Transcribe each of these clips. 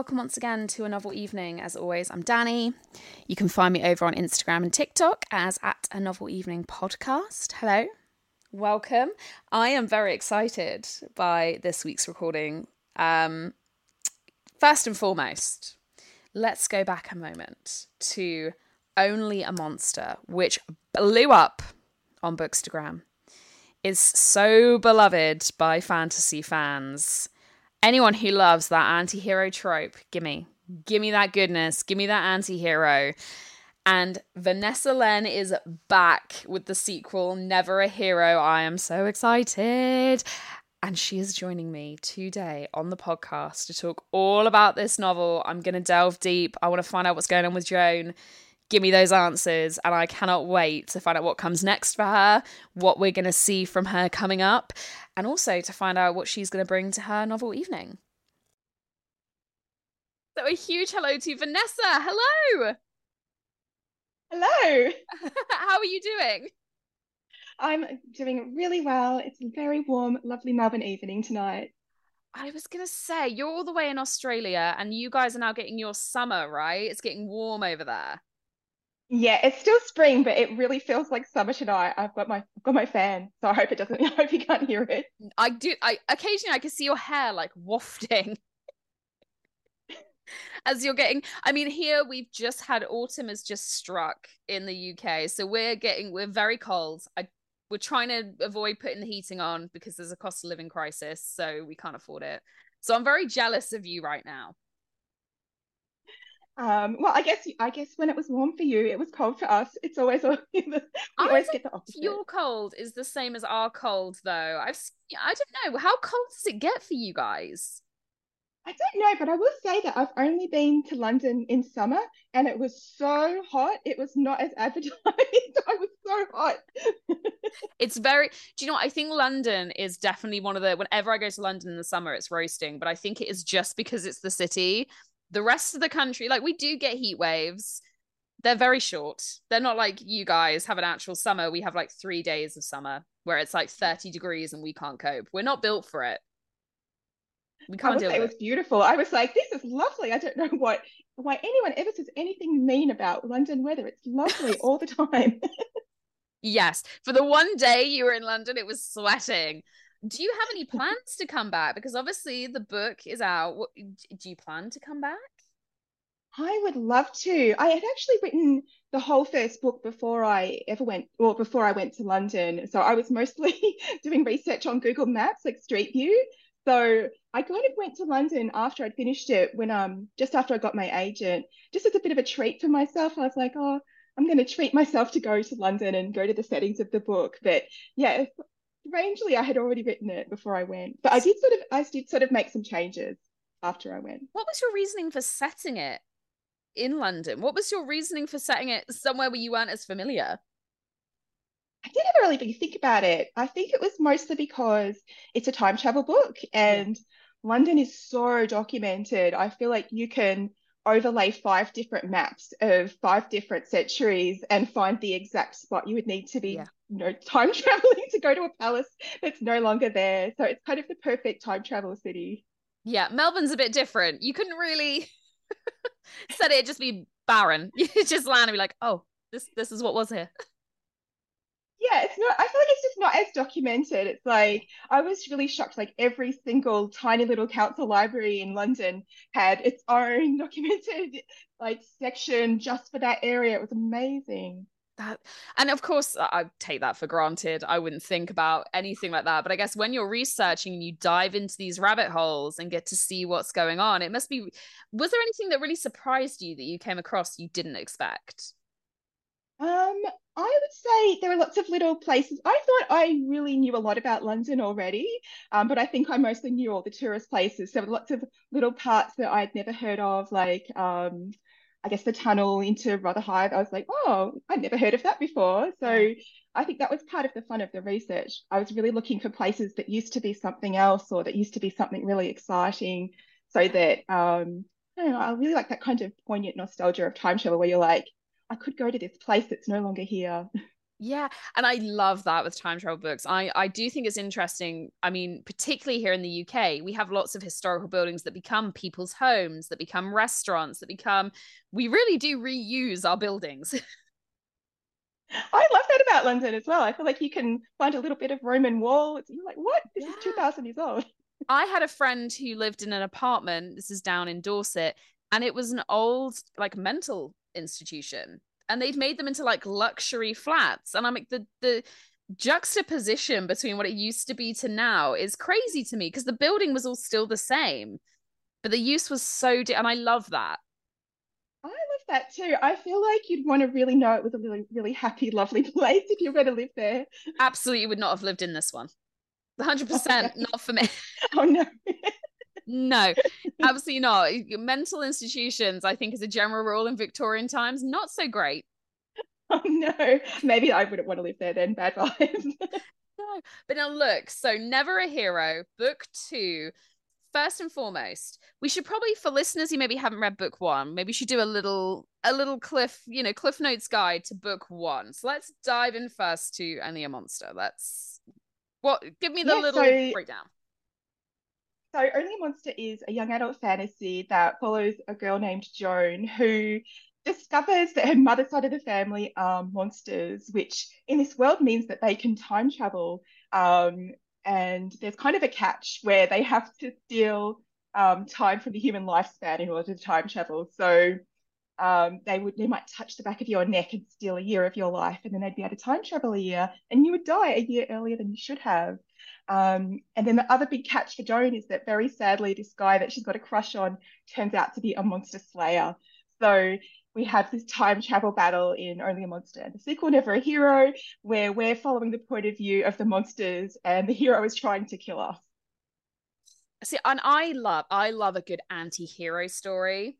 welcome once again to a novel evening. As always, I'm Dannie. You can find me over on Instagram and TikTok as at a novel evening podcast. Hello, welcome. I am very excited by this week's recording. Um, first and foremost, let's go back a moment to Only a Monster, which blew up on Bookstagram. Is so beloved by fantasy fans anyone who loves that anti-hero trope, gimme. Gimme that goodness. Gimme that anti-hero. And Vanessa Len is back with the sequel, Never a Hero. I am so excited. And she is joining me today on the podcast to talk all about this novel. I'm going to delve deep. I want to find out what's going on with Joan. Give me those answers. And I cannot wait to find out what comes next for her, what we're going to see from her coming up and also to find out what she's going to bring to her novel evening. So, a huge hello to Vanessa. Hello. Hello. How are you doing? I'm doing really well. It's a very warm, lovely Melbourne evening tonight. I was going to say, you're all the way in Australia and you guys are now getting your summer, right? It's getting warm over there. Yeah, it's still spring, but it really feels like summer tonight. I've got my got my fan, so I hope it doesn't. I hope you can't hear it. I do. I occasionally I can see your hair like wafting as you're getting. I mean, here we've just had autumn has just struck in the UK, so we're getting we're very cold. I we're trying to avoid putting the heating on because there's a cost of living crisis, so we can't afford it. So I'm very jealous of you right now. Um, well, I guess I guess when it was warm for you, it was cold for us. It's always we always get the opposite. Your cold is the same as our cold, though. I've I don't know how cold does it get for you guys. I don't know, but I will say that I've only been to London in summer, and it was so hot. It was not as advertised. I was so hot. it's very. Do you know what? I think London is definitely one of the. Whenever I go to London in the summer, it's roasting. But I think it is just because it's the city the rest of the country, like we do get heat waves. They're very short. They're not like you guys have an actual summer. We have like three days of summer where it's like 30 degrees and we can't cope. We're not built for it. We can't I deal with it. It was beautiful. I was like, this is lovely. I don't know what why anyone ever says anything mean about London weather. It's lovely all the time. yes. For the one day you were in London, it was sweating do you have any plans to come back? Because obviously the book is out. What, do you plan to come back? I would love to. I had actually written the whole first book before I ever went, or before I went to London. So I was mostly doing research on Google Maps, like Street View. So I kind of went to London after I'd finished it when um just after I got my agent, just as a bit of a treat for myself. I was like, oh, I'm going to treat myself to go to London and go to the settings of the book. But yeah, strangely, I had already written it before I went, but I did sort of, I did sort of make some changes after I went. What was your reasoning for setting it in London? What was your reasoning for setting it somewhere where you weren't as familiar? I didn't really big think about it. I think it was mostly because it's a time travel book and yeah. London is so documented. I feel like you can overlay five different maps of five different centuries and find the exact spot you would need to be yeah. You know time traveling to go to a palace that's no longer there so it's kind of the perfect time travel city yeah melbourne's a bit different you couldn't really set it just be barren you just land and be like oh this this is what was here yeah, it's not. I feel like it's just not as documented. It's like I was really shocked. Like every single tiny little council library in London had its own documented like section just for that area. It was amazing. That and of course I take that for granted. I wouldn't think about anything like that. But I guess when you're researching and you dive into these rabbit holes and get to see what's going on, it must be. Was there anything that really surprised you that you came across you didn't expect? Um, I would say there are lots of little places. I thought I really knew a lot about London already, um, but I think I mostly knew all the tourist places. So lots of little parts that I'd never heard of, like um, I guess the tunnel into Rotherhithe. I was like, oh, I'd never heard of that before. So I think that was part of the fun of the research. I was really looking for places that used to be something else or that used to be something really exciting, so that um, I don't know. I really like that kind of poignant nostalgia of time travel where you're like I could go to this place that's no longer here. Yeah, and I love that with time travel books. I I do think it's interesting. I mean, particularly here in the UK, we have lots of historical buildings that become people's homes, that become restaurants, that become we really do reuse our buildings. I love that about London as well. I feel like you can find a little bit of Roman wall. You're like, what? This yeah. is 2000 years old. I had a friend who lived in an apartment. This is down in Dorset, and it was an old like mental institution and they'd made them into like luxury flats and i'm like the the juxtaposition between what it used to be to now is crazy to me because the building was all still the same but the use was so di- and i love that I love that too. I feel like you'd want to really know it was a really, really happy, lovely place if you were to live there. Absolutely would not have lived in this one. 100% not for me. Oh no no, absolutely not. Mental institutions, I think, as a general rule in Victorian times, not so great. Oh no, maybe I wouldn't want to live there then. Bad vibes. no, but now look. So, never a hero, book two. First and foremost, we should probably, for listeners who maybe haven't read book one, maybe should do a little, a little cliff, you know, cliff notes guide to book one. So let's dive in first to Only a Monster. Let's what? Give me the yeah, little so- breakdown so, Only Monster is a young adult fantasy that follows a girl named Joan who discovers that her mother's side of the family are monsters, which in this world means that they can time travel. Um, and there's kind of a catch where they have to steal um, time from the human lifespan in order to time travel. So um, they would they might touch the back of your neck and steal a year of your life, and then they'd be able to time travel a year, and you would die a year earlier than you should have. Um, and then the other big catch for Joan is that very sadly, this guy that she's got a crush on turns out to be a monster slayer. So we have this time travel battle in Only a Monster and the sequel, Never a Hero, where we're following the point of view of the monsters and the hero is trying to kill us. See, and I love, I love a good anti-hero story.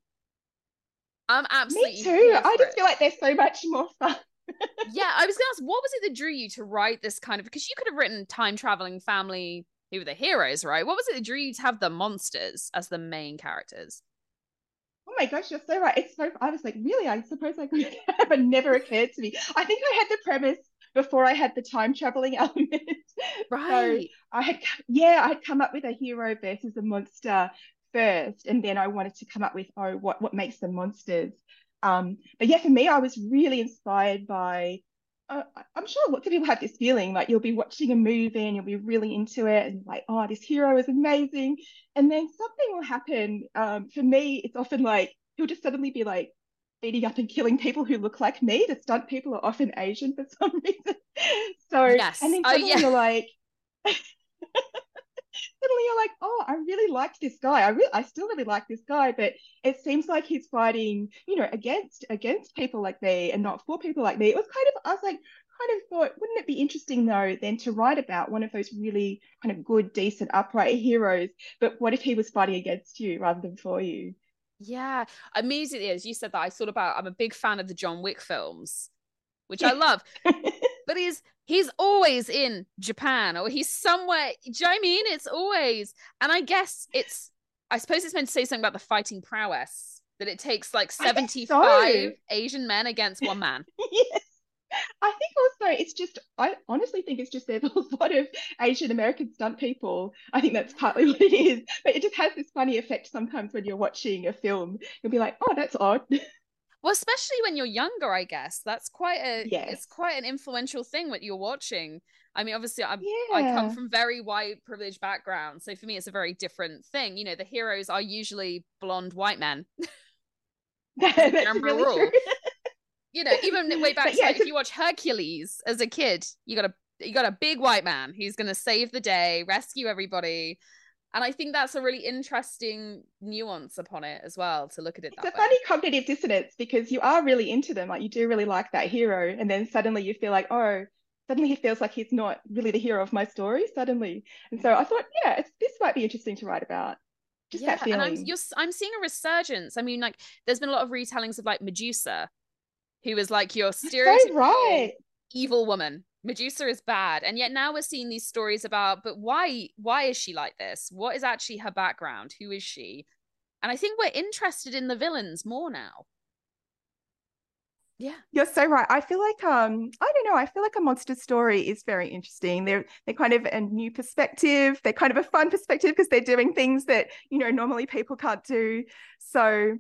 I'm absolutely. Me too. I just feel like they're so much more fun. yeah, I was gonna ask, what was it that drew you to write this kind of? Because you could have written time traveling family who were the heroes, right? What was it that drew you to have the monsters as the main characters? Oh my gosh, you're so right. It's so. I was like, really? I suppose I could have, but never occurred to me. I think I had the premise before I had the time traveling element. Right. So I had, yeah, I had come up with a hero versus a monster first, and then I wanted to come up with oh, what what makes them monsters. Um, but yeah, for me, I was really inspired by. Uh, I'm sure lots of people have this feeling like you'll be watching a movie and you'll be really into it and like, oh, this hero is amazing, and then something will happen. Um, for me, it's often like he'll just suddenly be like beating up and killing people who look like me. The stunt people are often Asian for some reason. so yes. and then oh, suddenly oh, yeah. you're like. Suddenly you're like, oh, I really liked this guy. I really, I still really like this guy, but it seems like he's fighting, you know, against against people like me and not for people like me. It was kind of, I was like, kind of thought, wouldn't it be interesting though, then to write about one of those really kind of good, decent, upright heroes? But what if he was fighting against you rather than for you? Yeah, immediately as you said that, I thought about. I'm a big fan of the John Wick films, which I love. but he's he's always in Japan or he's somewhere. Do you know what I mean? It's always, and I guess it's. I suppose it's meant to say something about the fighting prowess that it takes like seventy five so. Asian men against one man. yes. I think also it's just I honestly think it's just there's a lot of Asian American stunt people. I think that's partly what it is. But it just has this funny effect sometimes when you're watching a film. You'll be like, oh, that's odd. Well, especially when you're younger, I guess that's quite a yes. it's quite an influential thing what you're watching. I mean, obviously, i yeah. I come from very white privileged background, so for me, it's a very different thing. You know, the heroes are usually blonde white men. really rule. You know, even way back, yeah, like, if you watch Hercules as a kid, you got a you got a big white man who's going to save the day, rescue everybody and I think that's a really interesting nuance upon it as well to look at it. It's a way. funny cognitive dissonance because you are really into them, like you do really like that hero, and then suddenly you feel like, oh, suddenly he feels like he's not really the hero of my story. Suddenly, and so I thought, yeah, this might be interesting to write about. Just yeah, that feeling. and I'm you're, I'm seeing a resurgence. I mean, like there's been a lot of retellings of like Medusa, who was like your stereotypical so right. evil woman Medusa is bad. And yet now we're seeing these stories about, but why why is she like this? What is actually her background? Who is she? And I think we're interested in the villains more now. Yeah. You're so right. I feel like um I don't know. I feel like a monster story is very interesting. They're they're kind of a new perspective. They're kind of a fun perspective because they're doing things that you know normally people can't do. So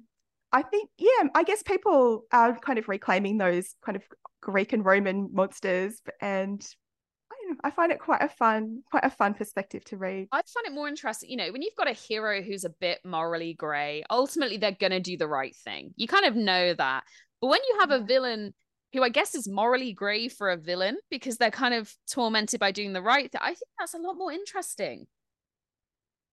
I think, yeah, I guess people are kind of reclaiming those kind of Greek and Roman monsters, and I find it quite a fun, quite a fun perspective to read. I find it more interesting, you know, when you've got a hero who's a bit morally grey. Ultimately, they're going to do the right thing. You kind of know that, but when you have a villain who I guess is morally grey for a villain because they're kind of tormented by doing the right thing, I think that's a lot more interesting.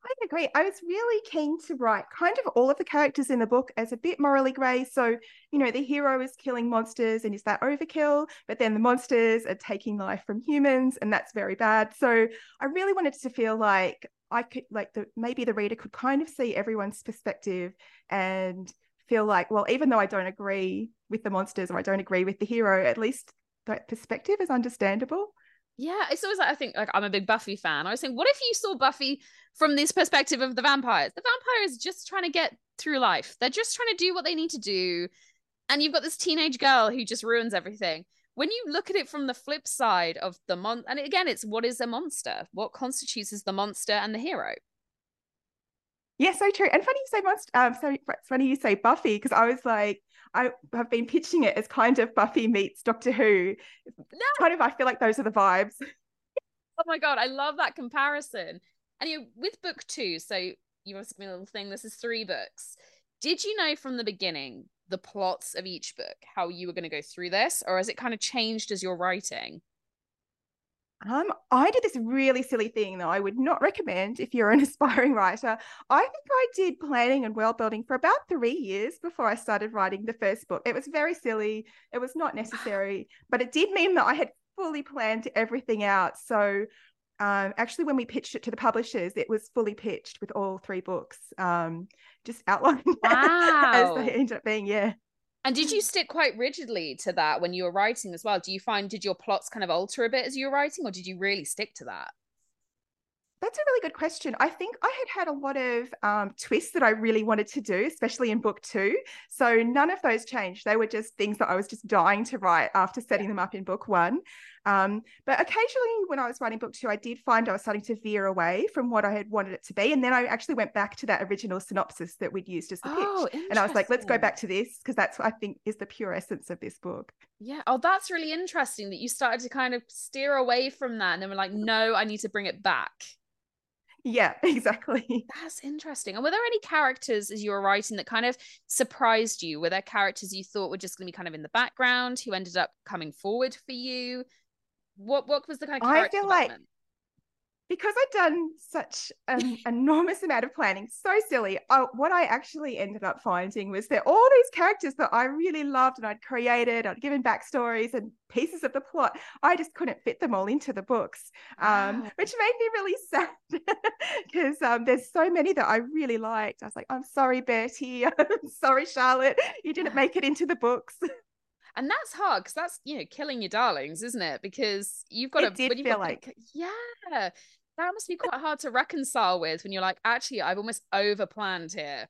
I agree. I was really keen to write kind of all of the characters in the book as a bit morally grey. So, you know, the hero is killing monsters and is that overkill? But then the monsters are taking life from humans and that's very bad. So I really wanted to feel like I could, like, the maybe the reader could kind of see everyone's perspective and feel like, well, even though I don't agree with the monsters or I don't agree with the hero, at least that perspective is understandable. Yeah, it's always like I think like I'm a big Buffy fan. I was saying, what if you saw Buffy from this perspective of the vampires? The vampires just trying to get through life. They're just trying to do what they need to do. And you've got this teenage girl who just ruins everything. When you look at it from the flip side of the mon and again, it's what is a monster? What constitutes as the monster and the hero? Yeah, so true. And funny you say monster um so funny you say Buffy, because I was like, I have been pitching it as kind of Buffy meets Doctor Who. No. Kind of, I feel like those are the vibes. oh my god, I love that comparison. And you with book two, so you asked me a little thing. This is three books. Did you know from the beginning the plots of each book, how you were going to go through this, or has it kind of changed as you're writing? Um, I did this really silly thing that I would not recommend if you're an aspiring writer. I think I did planning and world building for about three years before I started writing the first book. It was very silly. It was not necessary, but it did mean that I had fully planned everything out. So um, actually, when we pitched it to the publishers, it was fully pitched with all three books, um, just outlined wow. as they ended up being. Yeah. And did you stick quite rigidly to that when you were writing as well? Do you find did your plots kind of alter a bit as you were writing, or did you really stick to that? That's a really good question. I think I had had a lot of um, twists that I really wanted to do, especially in book two. So none of those changed. They were just things that I was just dying to write after setting them up in book one. Um, but occasionally, when I was writing book two, I did find I was starting to veer away from what I had wanted it to be. And then I actually went back to that original synopsis that we'd used as the oh, pitch. And I was like, let's go back to this because that's what I think is the pure essence of this book. Yeah. Oh, that's really interesting that you started to kind of steer away from that. And then we're like, no, I need to bring it back. Yeah, exactly. That's interesting. And were there any characters as you were writing that kind of surprised you? Were there characters you thought were just going to be kind of in the background who ended up coming forward for you? What what was the kind of I feel like because I'd done such an enormous amount of planning, so silly. Uh, what I actually ended up finding was that all these characters that I really loved and I'd created, I'd given backstories and pieces of the plot, I just couldn't fit them all into the books, um, wow. which made me really sad because um, there's so many that I really liked. I was like, I'm sorry, Bertie. I'm sorry, Charlotte. You didn't make it into the books and that's hard because that's you know killing your darlings isn't it? Because you've got it to did feel like. yeah. That must be quite hard to reconcile with when you're like actually i've almost over planned here.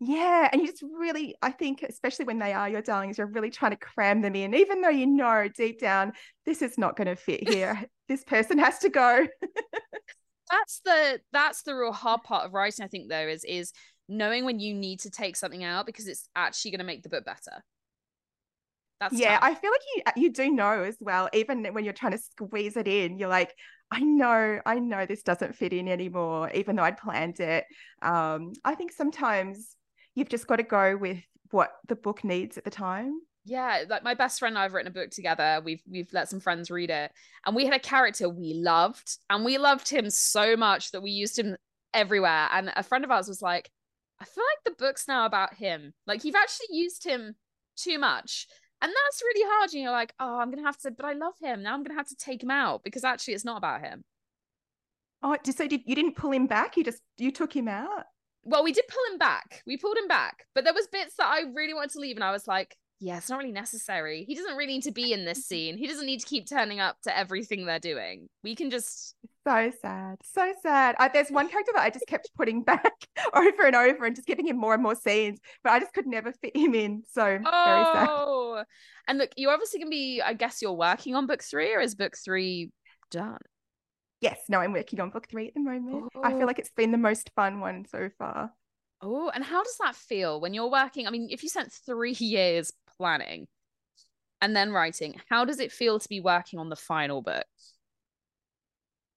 Yeah and you just really i think especially when they are your darlings you're really trying to cram them in even though you know deep down this is not going to fit here. This person has to go. That's the that's the real hard part of writing i think though is is knowing when you need to take something out because it's actually going to make the book better that's yeah, tough. I feel like you uh, you do know as well, even when you're trying to squeeze it in, you're like, I know, I know this doesn't fit in anymore, even though I'd planned it. Um, I think sometimes you've just got to go with what the book needs at the time. Yeah, like my best friend and I've written a book together. We've we've let some friends read it, and we had a character we loved, and we loved him so much that we used him everywhere. And a friend of ours was like, "I feel like the book's now about him. Like you've actually used him too much." And that's really hard. And you're like, oh, I'm going to have to, but I love him. Now I'm going to have to take him out because actually it's not about him. Oh, so did, you didn't pull him back? You just, you took him out? Well, we did pull him back. We pulled him back. But there was bits that I really wanted to leave. And I was like, yeah, it's not really necessary. He doesn't really need to be in this scene. He doesn't need to keep turning up to everything they're doing. We can just. So sad. So sad. I, there's one character that I just kept putting back over and over and just giving him more and more scenes, but I just could never fit him in. So oh, very sad. Oh, Oh, and look, you're obviously gonna be. I guess you're working on book three, or is book three done? Yes, no, I'm working on book three at the moment. I feel oh. like it's been the most fun one so far. Oh, and how does that feel when you're working? I mean, if you spent three years planning and then writing, how does it feel to be working on the final book?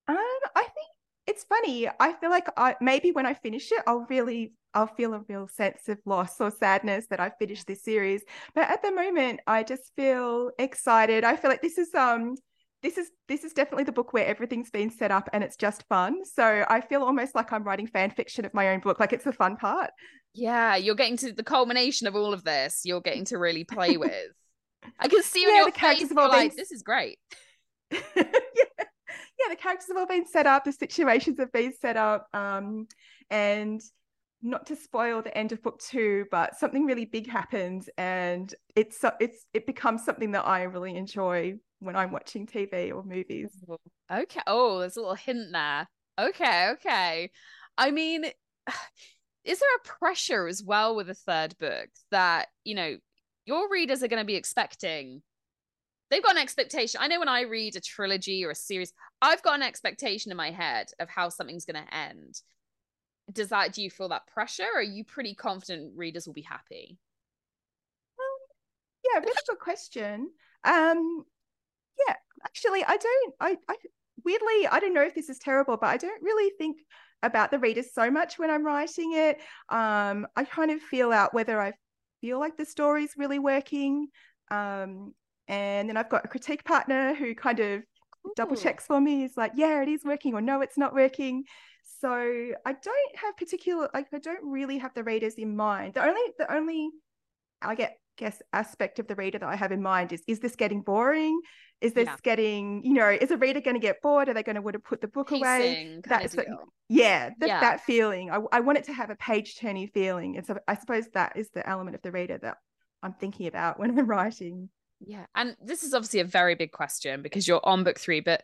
Um, I think it's funny. I feel like I maybe when I finish it, I'll really I'll feel a real sense of loss or sadness that I finished this series. But at the moment, I just feel excited. I feel like this is um this is this is definitely the book where everything's been set up and it's just fun. So I feel almost like I'm writing fan fiction of my own book. Like it's the fun part. Yeah, you're getting to the culmination of all of this. You're getting to really play with. I can see Yeah, the characters face, have all you're like, been- this is great. yeah. yeah, the characters have all been set up, the situations have been set up. Um, and not to spoil the end of book two, but something really big happens and it's it's it becomes something that I really enjoy when I'm watching TV or movies. Okay. Oh, there's a little hint there. Okay, okay. I mean, is there a pressure as well with a third book that, you know, your readers are going to be expecting? They've got an expectation. I know when I read a trilogy or a series, I've got an expectation in my head of how something's going to end. Does that, do you feel that pressure? Or are you pretty confident readers will be happy? Yeah, really good question. Um, yeah, actually, I don't. I, I weirdly, I don't know if this is terrible, but I don't really think about the readers so much when I'm writing it. Um, I kind of feel out whether I feel like the story's really working. Um, and then I've got a critique partner who kind of double checks for me. Is like, yeah, it is working, or no, it's not working. So I don't have particular like I don't really have the readers in mind. The only the only I get guess aspect of the reader that I have in mind is is this getting boring? Is this Yeah. getting, you know, is a reader going to get bored? Are they going to want to put the book away? Pacing of That's Yeah, that, Yeah. that feeling. I, I want it to have a page turning feeling. And so I suppose that is the element of the reader that I'm thinking about when I'm writing. Yeah. And this is obviously a very big question because you're on book three, but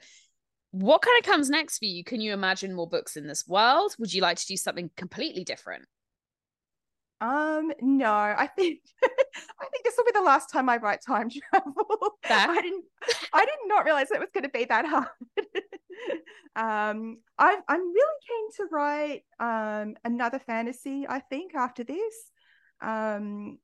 what kind of comes next for you? Can you imagine more books in this world? Would you like to do something completely different? Um, no, I think I think this will be the last time I write time travel. I didn't I did not realize it was going to be that hard. um, I I'm really keen to write um another fantasy, I think, after this. Um,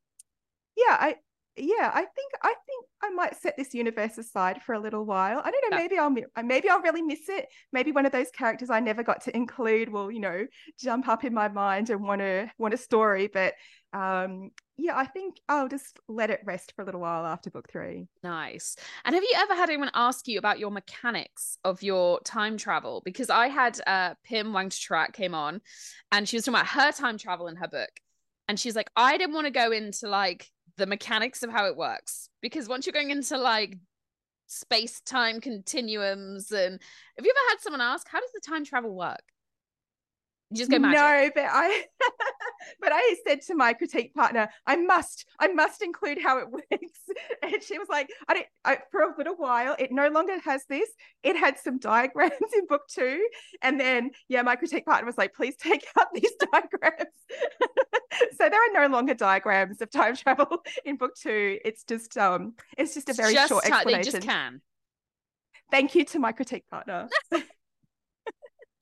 yeah, I yeah, I think I think I might set this universe aside for a little while. I don't know, maybe I'll maybe I'll really miss it. Maybe one of those characters I never got to include will, you know, jump up in my mind and want to want a story. But um, yeah, I think I'll just let it rest for a little while after book three. Nice. And have you ever had anyone ask you about your mechanics of your time travel? Because I had uh Pim Wangtechawat came on and she was talking about her time travel in her book. And she's like, I didn't want to go into like the mechanics of how it works. Because once you're going into like space time continuums and have you ever had someone ask, how does the time travel work? You just go magic. No, but I but I said to my critique partner, I must, I must include how it works. And she was like, I don't I, for a little while, it no longer has this. It had some diagrams in book two. And then yeah, my critique partner was like, please take out these diagrams. so there are no longer diagrams of time travel in book two. It's just um it's just a very Just short They explanation. just can. Thank you to my critique partner.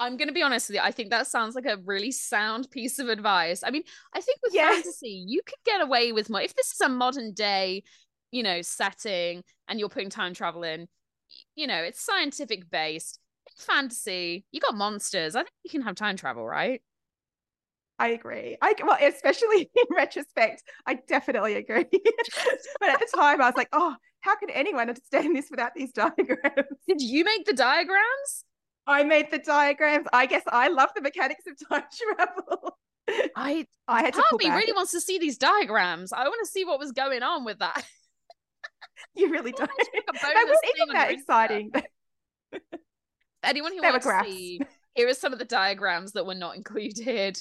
I'm going to be honest with you. I think that sounds like a really sound piece of advice. I mean, I think with Yeah. fantasy, you could get away with more. If this is a modern day, you know, setting and you're putting time travel in, you know, it's scientific based. In Fantasy, you got monsters. I think you can have time travel, right? I agree. I well, especially in retrospect, I definitely agree. but at the time, I was like, oh, how can anyone understand this without these diagrams? Did you make the diagrams? I made the diagrams. I guess I love the mechanics of time travel. I I had to part me back. really wants to see these diagrams. I want to see what was going on with that. You really don't. They weren't even that exciting. anyone who They wants to see here are some of the diagrams that were not included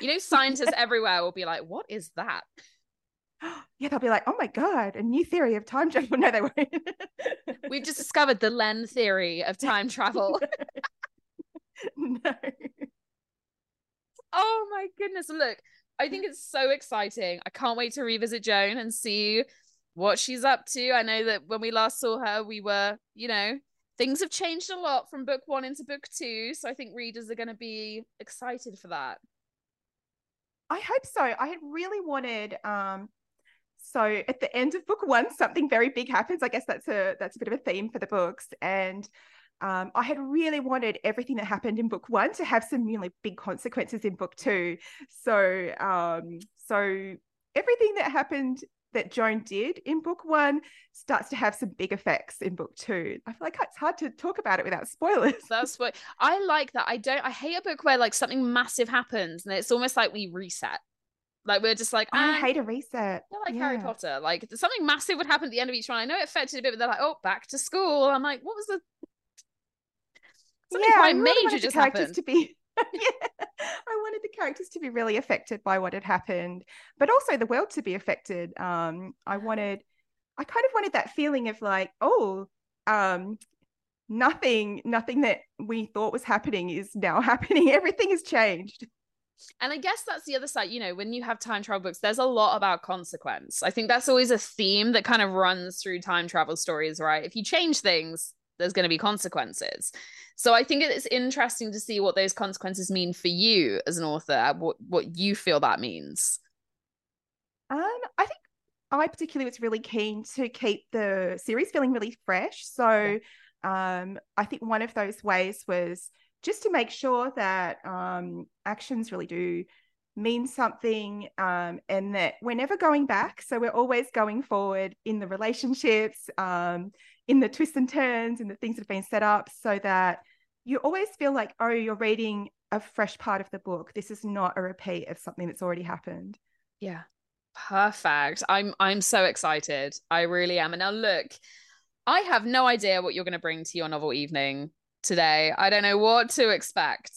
you know scientists everywhere will be like what is that yeah, they'll be like, oh my god, a new theory of time travel. No, they won't. we've just discovered the len theory of time travel no. oh my goodness look i think it's so exciting i can't wait to revisit joan and see what she's up to. I know that when we last saw her, we were, you know, things have changed a lot from book one into book two. So I think readers are going to be excited for that. I hope so. I had really wanted um so at the end of book one something very big happens. I guess that's a that's a bit of a theme for the books and um, I had really wanted everything that happened in book one to have some really big consequences in book two. So, um, so everything that happened that Joan did in book one starts to have some big effects in book two. I feel like it's hard to talk about it without spoilers. That's what I like that. I don't I hate a book where like something massive happens and it's almost like we reset. Like we're just like I hate a reset. like yeah. Harry Potter. Like something massive would happen at the end of each one. I know it affected a bit, but they're like, oh, back to school. I'm like, what was the something yeah, quite major just happened to be yeah, I wanted the characters to be really affected by what had happened, but also the world to be affected. Um, I wanted, I kind of wanted that feeling of like, oh, um, nothing, nothing that we thought was happening is now happening. Everything has changed. And I guess that's the other side, you know, when you have time travel books, there's a lot about consequence. I think that's always a theme that kind of runs through time travel stories, right? If you change things, there's going to be consequences. So I think it's interesting to see what those consequences mean for you as an author, what what you feel that means. Um, I think I particularly was really keen to keep the series feeling really fresh. So um, I think one of those ways was just to make sure that um, actions really do mean something um, and that we're never going back. So we're always going forward in the relationships, um, in the twists and turns, and the things that have been set up so that you always feel like, oh, you're reading a fresh part of the book. This is not a repeat of something that's already happened. Yeah. Perfect. I'm I'm so excited. I really am. And now look, I have no idea what you're going to bring to your novel evening today. I don't know what to expect.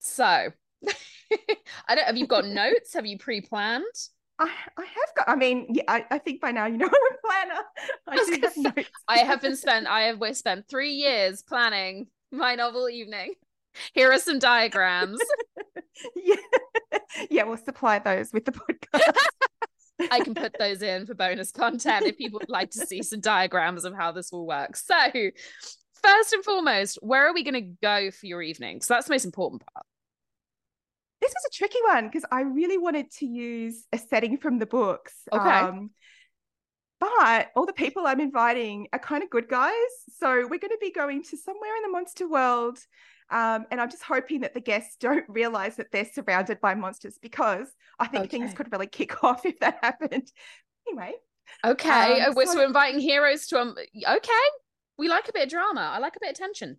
So, I don't. Have you got notes? Have you pre-planned? I, I have got. I mean, yeah, I, I think by now you know I'm a planner. I, I, have. I have been spent. I have spent three years planning my novel evening. Here are some diagrams. yeah, yeah, we'll supply those with the podcast. I can put those in for bonus content if people would like to see some diagrams of how this will work. So, first and foremost, where are we going to go for your evening? So that's the most important part. This was a tricky one because I really wanted to use a setting from the books. Okay. Um, but all the people I'm inviting are kind of good guys. So we're going to be going to somewhere in the monster world. Um, and I'm just hoping that the guests don't realize that they're surrounded by monsters because I think okay. things could really kick off if that happened. Anyway. Okay. Um, oh, so, so inviting heroes to um okay. We like a bit of drama. I like a bit of tension.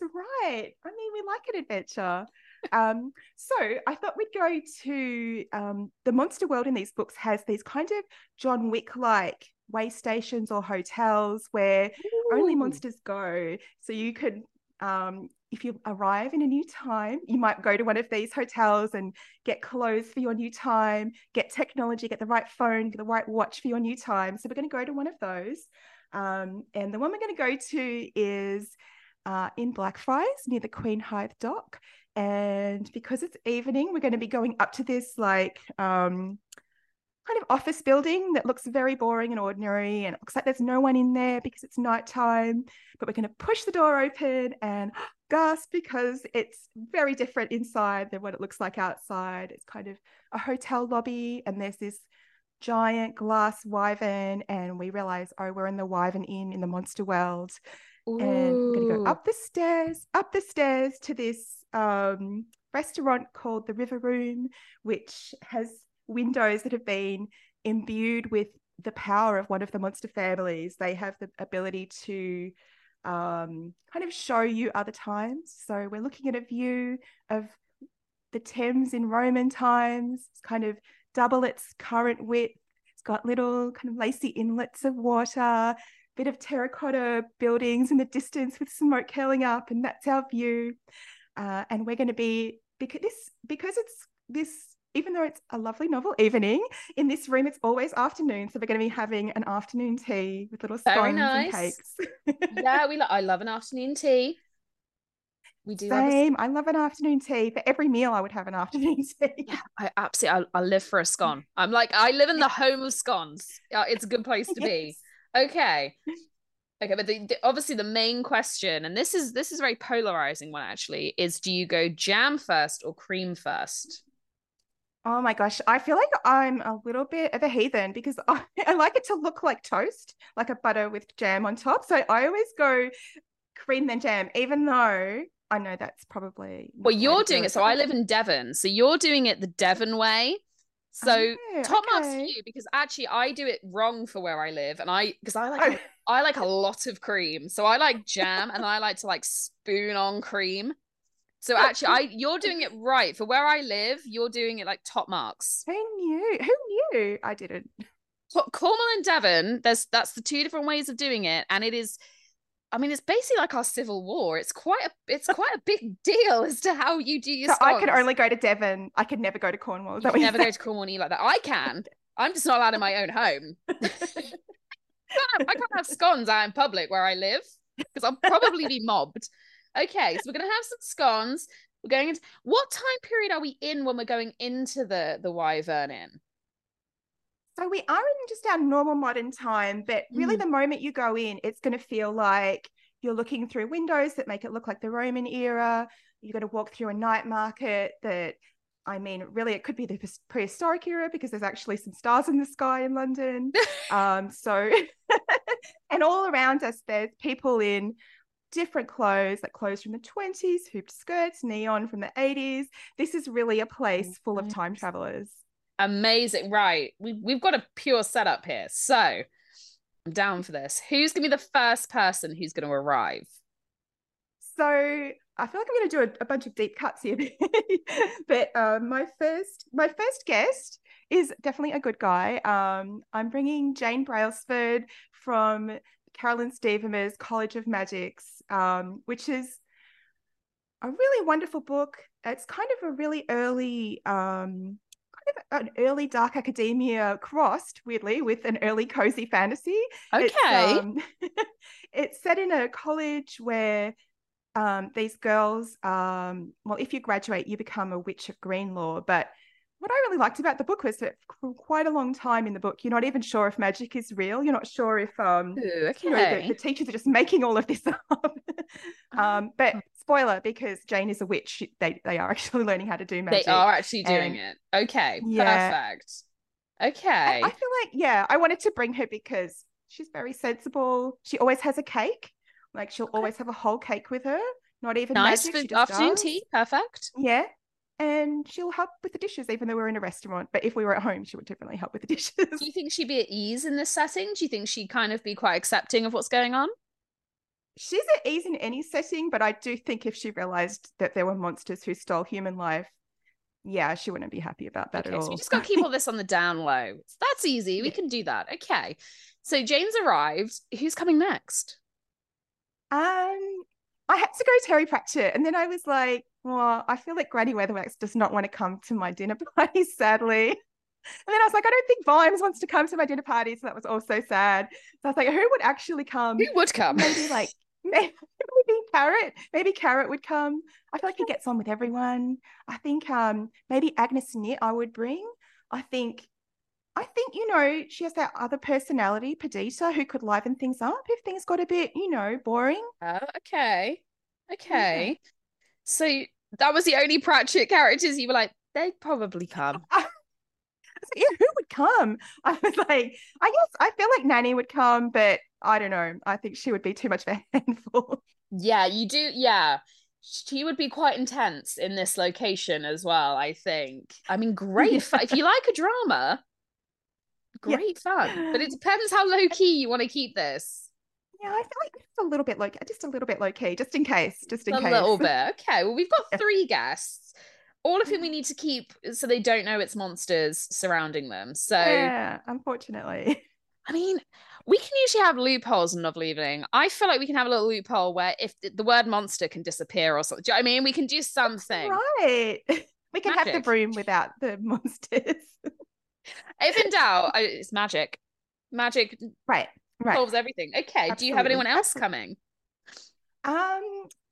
That's right. I mean, we like an adventure. um, so I thought we'd go to um, the monster world in these books has these kind of John Wick like way stations or hotels where Ooh. only monsters go. So you could um, if you arrive in a new time, you might go to one of these hotels and get clothes for your new time, get technology, get the right phone, get the right watch for your new time. So we're going to go to one of those. Um, and the one we're going to go to is uh, in Blackfriars near the Queenhithe Dock. And because it's evening, we're going to be going up to this like um, kind of office building that looks very boring and ordinary. And it looks like there's no one in there because it's nighttime. But we're going to push the door open and gasp because it's very different inside than what it looks like outside. It's kind of a hotel lobby, and there's this giant glass wyvern. And we realize, oh, we're in the wyvern inn in the monster world. Ooh. And we're going to go up the stairs, up the stairs to this um, restaurant called the River Room, which has windows that have been imbued with the power of one of the monster families. They have the ability to um, kind of show you other times. So we're looking at a view of the Thames in Roman times. It's kind of double its current width. It's got little kind of lacy inlets of water, bit of terracotta buildings in the distance with smoke curling up, and that's our view uh, and we're going to be because this because it's this even though it's a lovely novel evening in this room it's always afternoon so we're going to be having an afternoon tea with little scones nice. and cakes yeah we lo- i love an afternoon tea We do Same. I love an afternoon tea. For every meal, I would have an afternoon tea. Yeah, I absolutely. I, I live for a scone. I'm like, I live in the home of scones. It's a good place to be. Okay. Okay, but the, the, obviously the main question, and this is this is a very polarizing one actually, is do you go jam first or cream first? Oh my gosh, I feel like I'm a little bit of a heathen because I, I like it to look like toast, like a butter with jam on top. So I always go cream then jam, even though I know that's probably well, you're doing it. So I live in Devon, so you're doing it the Devon oh. way. Oh, so oh, top okay. marks for you because actually I do it wrong for where I live, and I because I like oh. I like a lot of cream, so I like jam and I like to like spoon on cream. So actually, I you're doing it right for where I live. You're doing it like top marks. Who knew? Who knew? I didn't. Cornwall and Devon. There's that's the two different ways of doing it, and it is I mean, it's basically like our civil war. It's quite a it's quite a big deal as to how you do your. So scones. I could only go to Devon. I could never go to Cornwall. Is that never go to Cornwall like that. I can. I'm just not allowed in my own home. I, can't, I can't have scones out in public where I live because I'll probably be mobbed. Okay, so we're gonna have some scones. We're going into what time period are we in when we're going into the the Wyvern Inn? So we are in just our normal modern time, but really mm. the moment you go in, it's going to feel like you're looking through windows that make it look like the Roman era. You're going to walk through a night market that, I mean, really, it could be the prehistoric era because there's actually some stars in the sky in London. um, so, and all around us, there's people in different clothes, like clothes from the 20s, hooped skirts, neon from the 80s. This is really a place full of time travelers. Amazing. Right. We, we've got a pure setup here. So I'm down for this. Who's going to be the first person who's going to arrive? So I feel like I'm going to do a, a bunch of deep cuts here, but uh, my first my first guest is definitely a good guy. Um, I'm bringing Jane Brailsford from Caroline Stevermer's College of Magics, um, which is a really wonderful book. It's kind of a really early um, an early dark academia crossed weirdly with an early cozy fantasy. Okay. It's, um, it's set in a college where um, these girls, um, well, if you graduate, you become a witch of Greenlaw. But what I really liked about the book was that for quite a long time in the book, you're not even sure if magic is real. You're not sure if um, Ooh, okay. you know, the, the, teachers are just making all of this up. um, but spoiler because Jane is a witch. They they are actually learning how to do magic. They are actually doing and, it. Okay, yeah. perfect. Okay. I feel like yeah, I wanted to bring her because she's very sensible. She always has a cake. Like she'll okay. always have a whole cake with her. Not even nice magic, for afternoon tea. Perfect. Yeah. And she'll help with the dishes, even though we're in a restaurant. But if we were at home, she would definitely help with the dishes. Do you think she'd be at ease in this setting? Do you think she'd kind of be quite accepting of what's going on? she's at ease in any setting, but I do think if she realized that there were monsters who stole human life, yeah, she wouldn't be happy about that okay, at all. So we just got to keep all this on the down low. That's easy. We yeah. can do that. Okay. So Jane's arrived. Who's coming next? Um, I had to go Terry Pratchett, and then I was like, well, I feel like Granny Weatherwax does not want to come to my dinner party, sadly. And then I was like, I don't think Vimes wants to come to my dinner party. So that was also sad. So I was like, who would actually come? Who would come? Maybe like maybe Carrot. Maybe Carrot would come. I feel like he gets on with everyone. I think um maybe Agnes Nitt I would bring. I think I think, you know, she has that other personality, Perdita, who could liven things up if things got a bit, you know, boring. Oh, okay. Okay. Yeah. So that was the only Pratchett characters you were like, they'd probably come. yeah, who would come? I was like, I guess I feel like Nanny would come, but I don't know. I think she would be too much of a handful. Yeah, you do. Yeah. She would be quite intense in this location as well, I think. I mean, great. Yeah. if you like a drama, great yeah. fun. But it depends how low key you want to keep this. Yeah, I feel like just a little bit low, just a little bit low key, just in case, just in a case. A little bit. Okay. Well, we've got three guests all of whom mm-hmm. we need to keep so they don't know it's monsters surrounding them. So yeah, unfortunately. I mean, we can usually have loopholes in novel evening. I feel like we can have a little loophole where if the word monster can disappear or something. Do you know I mean? We can do something. Right. We can magic. have the broom without the monsters. if in doubt, it's magic. Magic right, right. solves everything. Okay. Absolutely. Do you have anyone else coming? Um,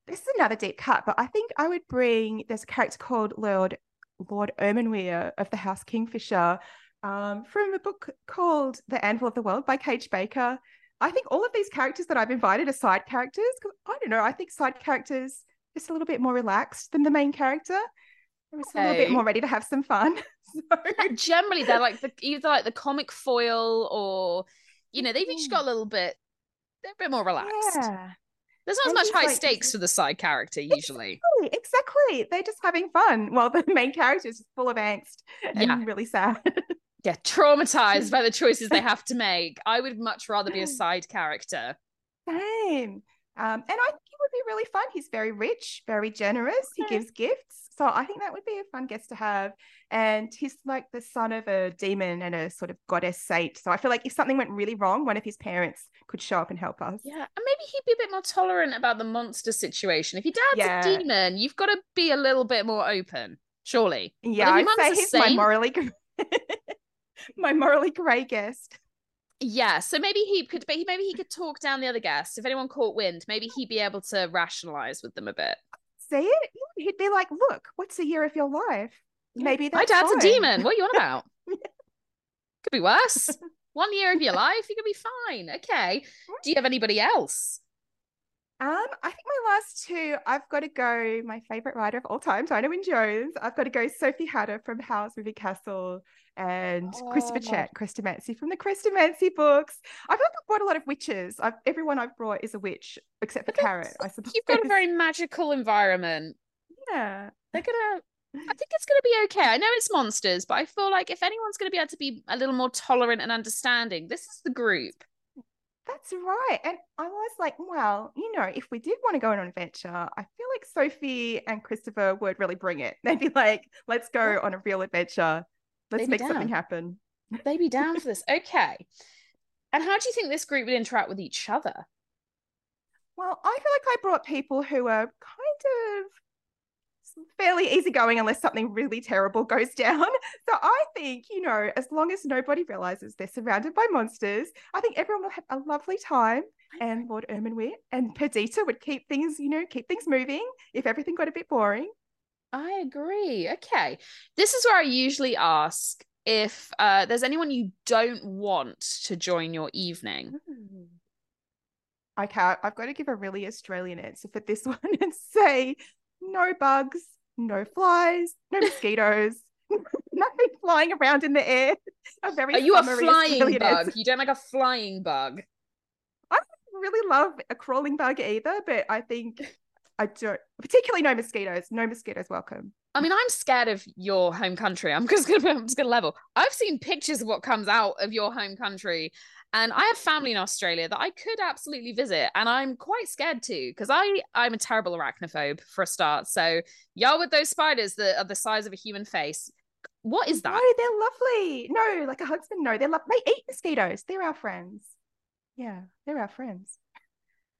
this is another deep cut, but I think I would bring there's a character called Lord Lord Ermenwyr of the House Kingfisher um, from a book called The Anvil of the World by Kage Baker. I think all of these characters that I've invited are side characters I don't know. I think side characters just a little bit more relaxed than the main character. They're just a little bit more ready to have some fun. so... Generally, they're like the either like the comic foil or you know they've each mm. got a little bit. They're a bit more relaxed. Yeah. There's not as much high like, stakes for the side character usually. Exactly, exactly. They're just having fun while the main character is full of angst and yeah. really sad. yeah, traumatized by the choices they have to make. I would much rather be a side character. Same. Um, and I think it would be really fun. He's very rich, very generous. He gives gifts. So I think that would be a fun guest to have. And he's like the son of a demon and a sort of goddess saint. So I feel like if something went really wrong, one of his parents could show up and help us. Yeah. And maybe he'd be a bit more tolerant about the monster situation. If your dad's yeah. a demon, you've got to be a little bit more open, surely. Yeah, I'd say he's saint, my morally my morally grey guest. Yeah, so maybe he could but maybe he could talk down the other guests. If anyone caught wind, maybe he'd be able to rationalize with them a bit. See it? He'd be like, "Look, what's a year of your life? Maybe that's my dad's fine. a demon. What are you on about? could be worse. One year of your life, you could be fine. Okay. Do you have anybody else? Um, I think my last two, I've got to go. My favorite writer of all time, Diana Wynne Jones. I've got to go Sophie Hatter from Howl's Moving Castle and oh, Christopher Chet, Chrestomanci from the Chrestomanci books. I've brought a lot of witches. I've, everyone I've brought is a witch, except for Carrot, I suppose. You've got a very magical environment. Yeah. They're gonna I think it's gonna be okay. I know it's monsters, but I feel like if anyone's gonna be able to be a little more tolerant and understanding, this is the group. That's right. And I was like, well, you know, if we did want to go on an adventure, I feel like Sophie and Christopher would really bring it. They'd be like, let's go on a real adventure. Let's make something happen. They'd be down for this. Okay. And how do you think this group would interact with each other? Well, I feel like I brought people who are kind of fairly easygoing unless something really terrible goes down. So I think, you know, as long as nobody realizes they're surrounded by monsters, I think everyone will have a lovely time. And Lord Ermenwyr and Perdita would keep things, you know, keep things moving if everything got a bit boring. I agree. Okay. This is where I usually ask if uh, there's anyone you don't want to join your evening. Okay, I've got to give a really Australian answer for this one and say no bugs, no flies, no mosquitoes, nothing flying around in the air. A very Are you a flying bug? You don't like a flying bug? I really love a crawling bug either, but I think I don't particularly no mosquitoes. No mosquitoes welcome. I mean, I'm scared of your home country. I'm just gonna I'm just gonna level. I've seen pictures of what comes out of your home country, and I have family in Australia that I could absolutely visit, and I'm quite scared too because I I'm a terrible arachnophobe for a start. So y'all with those spiders that are the size of a human face, what is that? No, they're lovely. No, like a husband. No, they're lovely. They eat mosquitoes. They're our friends. Yeah, they're our friends.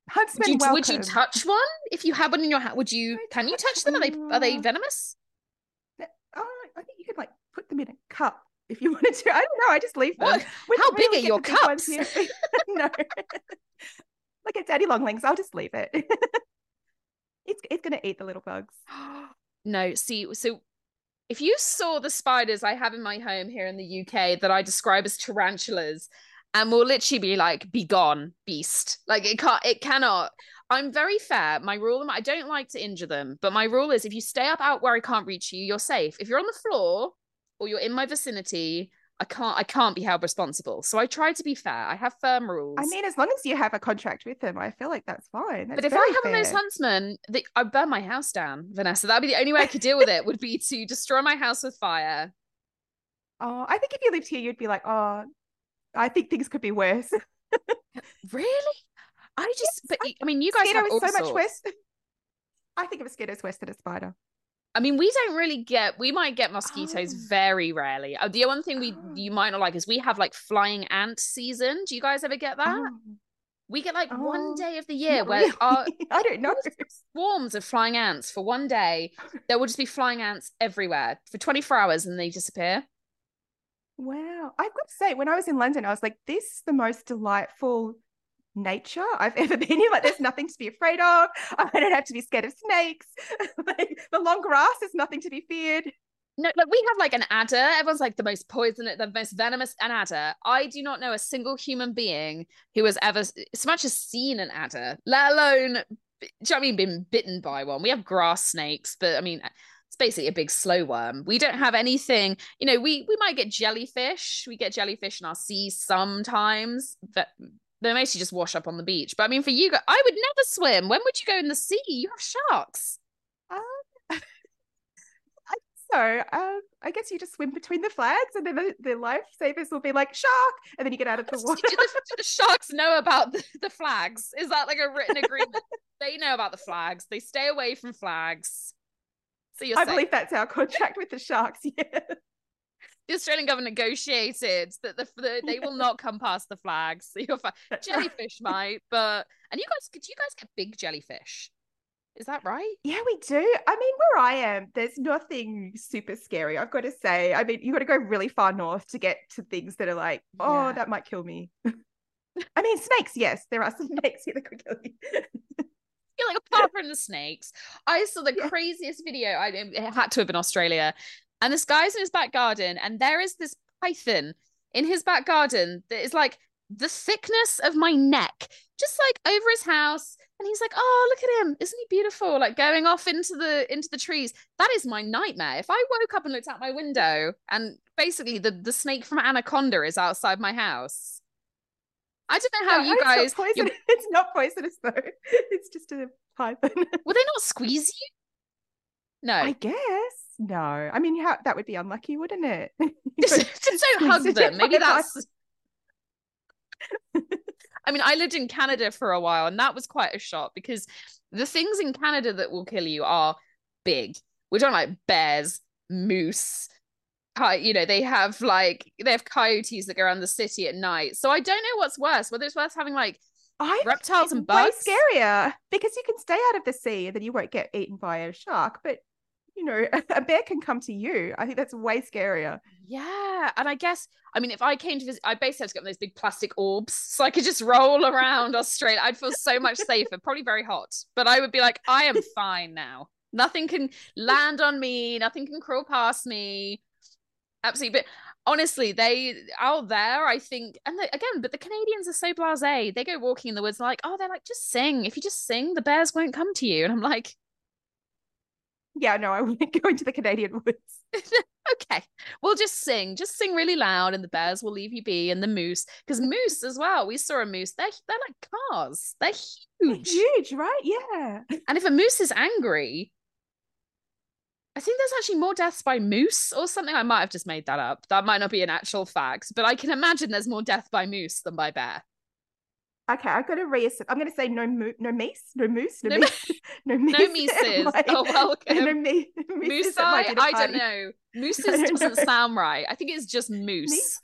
Huntsman, would you, would you touch one if you had one in your hand? Would you? Can you touch them? Are they are they venomous? I think you could like put them in a cup if you wanted to. I don't know. I just leave them. What? How big are your cups? no, like a daddy long legs. I'll just leave it. it's it's gonna eat the little bugs. no, see, so if you saw the spiders I have in my home here in the UK that I describe as tarantulas, and will literally be like, "Be gone, beast!" Like it can't, it cannot. I'm very fair. My rule, I don't like to injure them, but my rule is if you stay up out where I can't reach you, you're safe. If you're on the floor or you're in my vicinity, I can't I can't be held responsible. So I try to be fair. I have firm rules. I mean, as long as you have a contract with them, I feel like that's fine. That's but if I have those huntsmen, they, I burn my house down, Vanessa. That'd be the only way I could deal with it. Would be to destroy my house with fire. Oh, I think if you lived here, you'd be like, oh, I think things could be worse. really? I just, yes, but I, I, mean, you guys have so sorts. much worse. I think a mosquito's worse than a spider. I mean, we don't really get. We might get mosquitoes oh. very rarely. Uh, the one thing we oh. you might not like is we have like flying ant season. Do you guys ever get that? Oh. We get like oh. one day of the year where really? our I don't know swarms of flying ants for one day. There will just be flying ants everywhere for 24 hours and they disappear. Wow. I've got to say, when I was in London, I was like, this is the most delightful nature I've ever been in. Like, there's nothing to be afraid of. I don't have to be scared of snakes. like, the long grass is nothing to be feared. No, like we have like an adder. Everyone's like the most poisonous, the most venomous an adder. I do not know a single human being who has ever so much as seen an adder, let alone, do you know I mean, been bitten by one. We have grass snakes, but I mean, it's basically a big slow worm. We don't have anything, you know, we we might get jellyfish. We get jellyfish in our sea sometimes, but they mostly just wash up on the beach. But I mean, for you, I would never swim. When would you go in the sea? You have sharks. Um, so um, I guess you just swim between the flags, and then the, the lifesavers will be like shark, and then you get out of the water. do, the, do the sharks know about the, the flags? Is that like a written agreement? they know about the flags. They stay away from flags. So you're I safe. believe that's our contract with the sharks. Yeah. The Australian government negotiated that the, the they will not come past the flags. So you're fine. Jellyfish might, but and you guys, do you guys get big jellyfish? Is that right? Yeah, we do. I mean, where I am, there's nothing super scary. I've got to say. I mean, you've got to go really far north to get to things that are like, oh, yeah. that might kill me. I mean, snakes. Yes, there are some snakes here that could kill you. like apart from the snakes, I saw the yeah. craziest video. I it had to have been Australia, and this guy's in his back garden, and there is this python in his back garden that is like the thickness of my neck, just like over his house. And he's like oh look at him. Isn't he beautiful? Like going off into the into the trees. That is my nightmare. If i woke up and looked out my window and basically the the snake from anaconda is outside my house. I don't know how no, you it's guys not poison- it's not poisonous though. It's just a python. Will they not squeeze you? No. i guess no i mean how that would be unlucky wouldn't it just, don't hug them maybe that's I mean, I lived in Canada for a while, and that was quite a shock because the things in Canada that will kill you are big. We're talking like bears, moose, you know, they have like they have coyotes that go around the city at night. So I don't know what's worse, whether it's worse having like I reptiles and bugs. Way scarier because you can stay out of the sea and then you won't get eaten by a shark. But you know, a bear can come to you. I think that's way scarier. Yeah. And I guess, I mean, if I came to visit, I basically had to get those big plastic orbs so I could just roll around Australia. I'd feel so much safer, probably very hot, but I would be like, I am fine now. Nothing can land on me, nothing can crawl past me. Absolutely. But honestly, they out there, I think, and they, again, but the Canadians are so blase. They go walking in the woods, like, oh, they're like, just sing. If you just sing, the bears won't come to you. And I'm like, yeah, no, I wouldn't go into the Canadian woods. okay. We'll just sing. Just sing really loud and the bears will leave you be and the moose. Because moose as well. We saw a moose. They're they're like cars. They're huge. They're huge, right? Yeah. And if a moose is angry, I think there's actually more deaths by moose or something. I might have just made that up. That might not be an actual fact, but I can imagine there's more death by moose than by bear. Okay, I've got to reassess. I'm going to say no, mo- no meese, no moose, no, no meese, no meese. No meeses. My, oh, welcome. No me- moose. I, I don't know. Mooses doesn't know. sound right. I think it's just moose. Meese?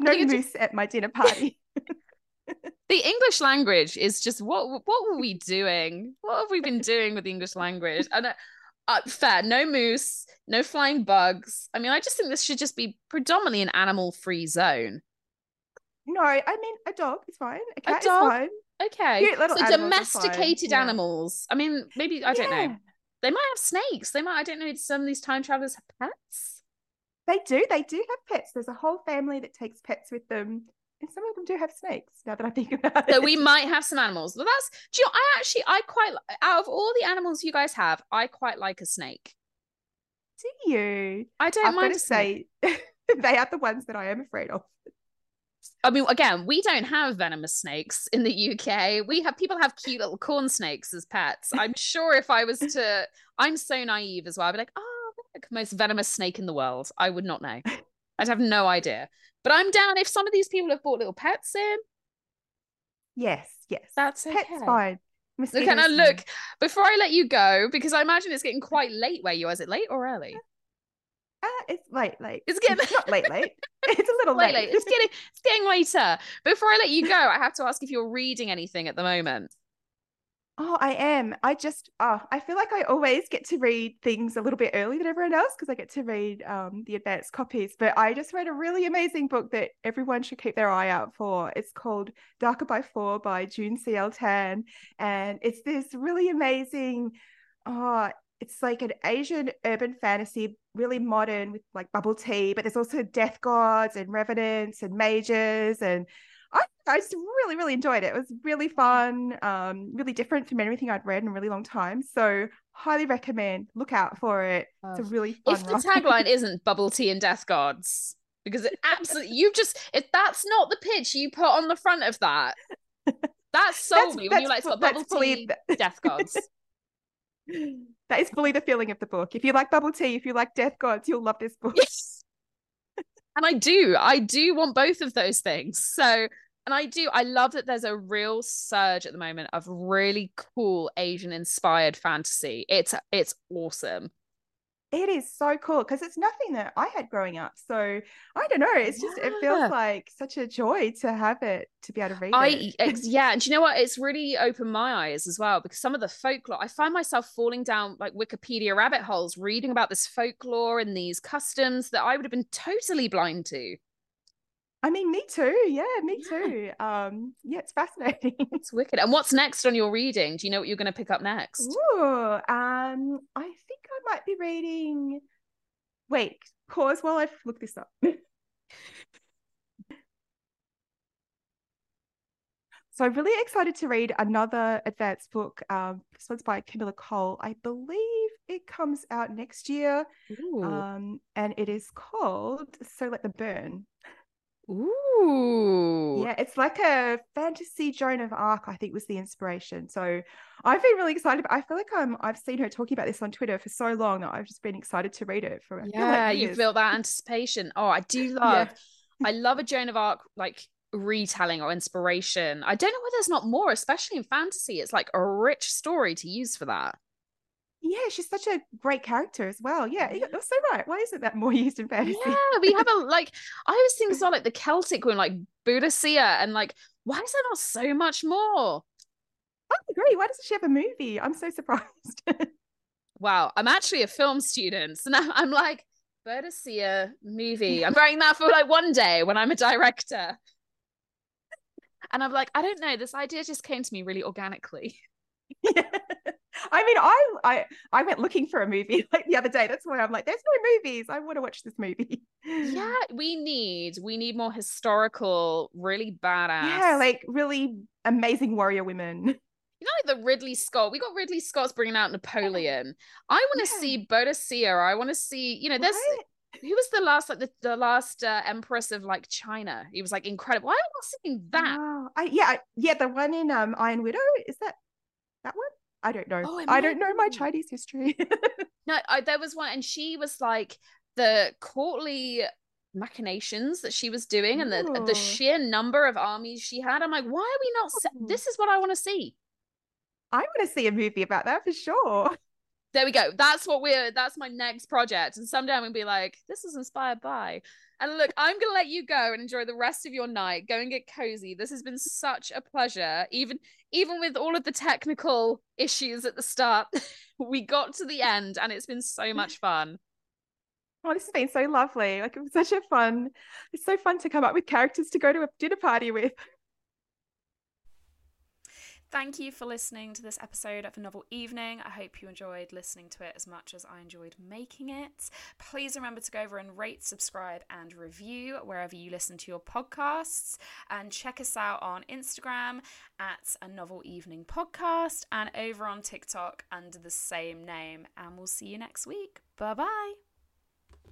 No moose just... at my dinner party. the English language is just what? What were we doing? What have we been doing with the English language? And uh, uh, fair, no moose, no flying bugs. I mean, I just think this should just be predominantly an animal-free zone. No, I mean a dog is fine. A cat a dog? is fine. Okay. so domesticated yeah. animals. I mean, maybe I don't yeah. know. They might have snakes. They might. I don't know. Some of these time travelers have pets. They do. They do have pets. There's a whole family that takes pets with them, and some of them do have snakes. Now that I think about it, so we might have some animals. Well, that's. Do you know? I actually, I quite out of all the animals you guys have, I quite like a snake. Do you? I don't I've mind. to say, they are the ones that I am afraid of. I mean, again, we don't have venomous snakes in the UK. We have people have cute little corn snakes as pets. I'm sure if I was to, I'm so naive as well. I'd be like, oh, the most venomous snake in the world. I would not know. I'd have no idea. But I'm down if some of these people have bought little pets in. Yes, yes, that's okay. Pets fine. Look, and I look before I let you go because I imagine it's getting quite late where you are. Is it late or early? Uh, it's late, late. It's getting it's not late, late. It's a little late, late. It's getting it's getting later. Before I let you go, I have to ask if you're reading anything at the moment. Oh, I am. I just, oh, I feel like I always get to read things a little bit earlier than everyone else because I get to read um, the advanced copies. But I just read a really amazing book that everyone should keep their eye out for. It's called Darker by Four by June C.L. Tan. And it's this really amazing, oh, it's like an Asian urban fantasy, really modern with like bubble tea, but there's also death gods and revenants and mages and I, I just really, really enjoyed it. It was really fun, um, really different from anything I'd read in a really long time. So highly recommend. Look out for it. It's a really fun. If the tagline isn't bubble tea and death gods, because it absolutely you just if that's not the pitch you put on the front of that, that's sold that's, me when you like got bubble tea, death gods. that is fully the feeling of the book. If you like bubble tea, if you like death gods, you'll love this book. Yes. and I do, I do want both of those things. So and I do, I love that there's a real surge at the moment of really cool Asian inspired fantasy. It's it's awesome. It is so cool because it's nothing that I had growing up. So I don't know. It's just yeah. it feels like such a joy to have it to be able to read I, it. yeah, and you know what? It's really opened my eyes as well because some of the folklore I find myself falling down like Wikipedia rabbit holes reading about this folklore and these customs that I would have been totally blind to. I mean, me too. Yeah, me yeah. too. Um, yeah, it's fascinating. It's wicked. And what's next on your reading? Do you know what you're going to pick up next? Ooh, um, I think I might be reading. Wait, pause while I look this up. So I'm really excited to read another advanced book. Um, this one's by Kamilah Cole. I believe it comes out next year. Um, and it is called So Let Them Burn. Ooh. Yeah, it's like a fantasy Joan of Arc, I think was the inspiration. So I've been really excited. I feel like I'm I've seen her talking about this on Twitter for so long that I've just been excited to read it for Yeah, like you feel that anticipation. Oh, I do love yeah. I love a Joan of Arc like retelling or inspiration. I don't know why there's not more, especially in fantasy. It's like a rich story to use for that yeah, she's such a great character as well. Yeah, you're so right. Why isn't that more used in fantasy? Yeah, we have a like. I was thinking so like the Celtic one, like Boadicea, and like why is there not so much more? I agree. Why doesn't she have a movie? I'm so surprised. wow, I'm actually a film student, so now I'm like Boadicea movie. I'm writing that for like one day when I'm a director. And I'm like, I don't know. This idea just came to me really organically. Yeah. I mean, I I I went looking for a movie like the other day. That's why I'm like, there's no movies. I want to watch this movie. Yeah, we need we need more historical, really badass. Yeah, like really amazing warrior women. You know, like the Ridley Scott. We got Ridley Scott's bringing out Napoleon. I want to yeah. see Boadicea. I want to see. You know, there's. Right? Who was the last like the, the last uh, empress of like China? He was like incredible. Why am I not seeing that? Oh, I, yeah, yeah, the one in um Iron Widow is that that one? I don't know. Oh, I don't know my Chinese history. no, I, there was one, and she was like the courtly machinations that she was doing and the the sheer number of armies she had. I'm like, why are we not? Se- hmm. this is what I want to see. I want to see a movie about that for sure. There we go. That's what we're. That's my next project, and someday I'm gonna be like, this is inspired by. And look, I'm going to let you go and enjoy the rest of your night. Go and get cozy. This has been such a pleasure. Even even with all of the technical issues at the start, we got to the end and it's been so much fun. Oh, this has been so lovely. Like it was such a fun. It's so fun to come up with characters to go to a dinner party with. Thank you for listening to this episode of A Novel Evening. I hope you enjoyed listening to it as much as I enjoyed making it. Please remember to go over and rate, subscribe, and review wherever you listen to your podcasts. And check us out on Instagram at A Novel Evening Podcast and over on TikTok under the same name. And we'll see you next week. Bye bye.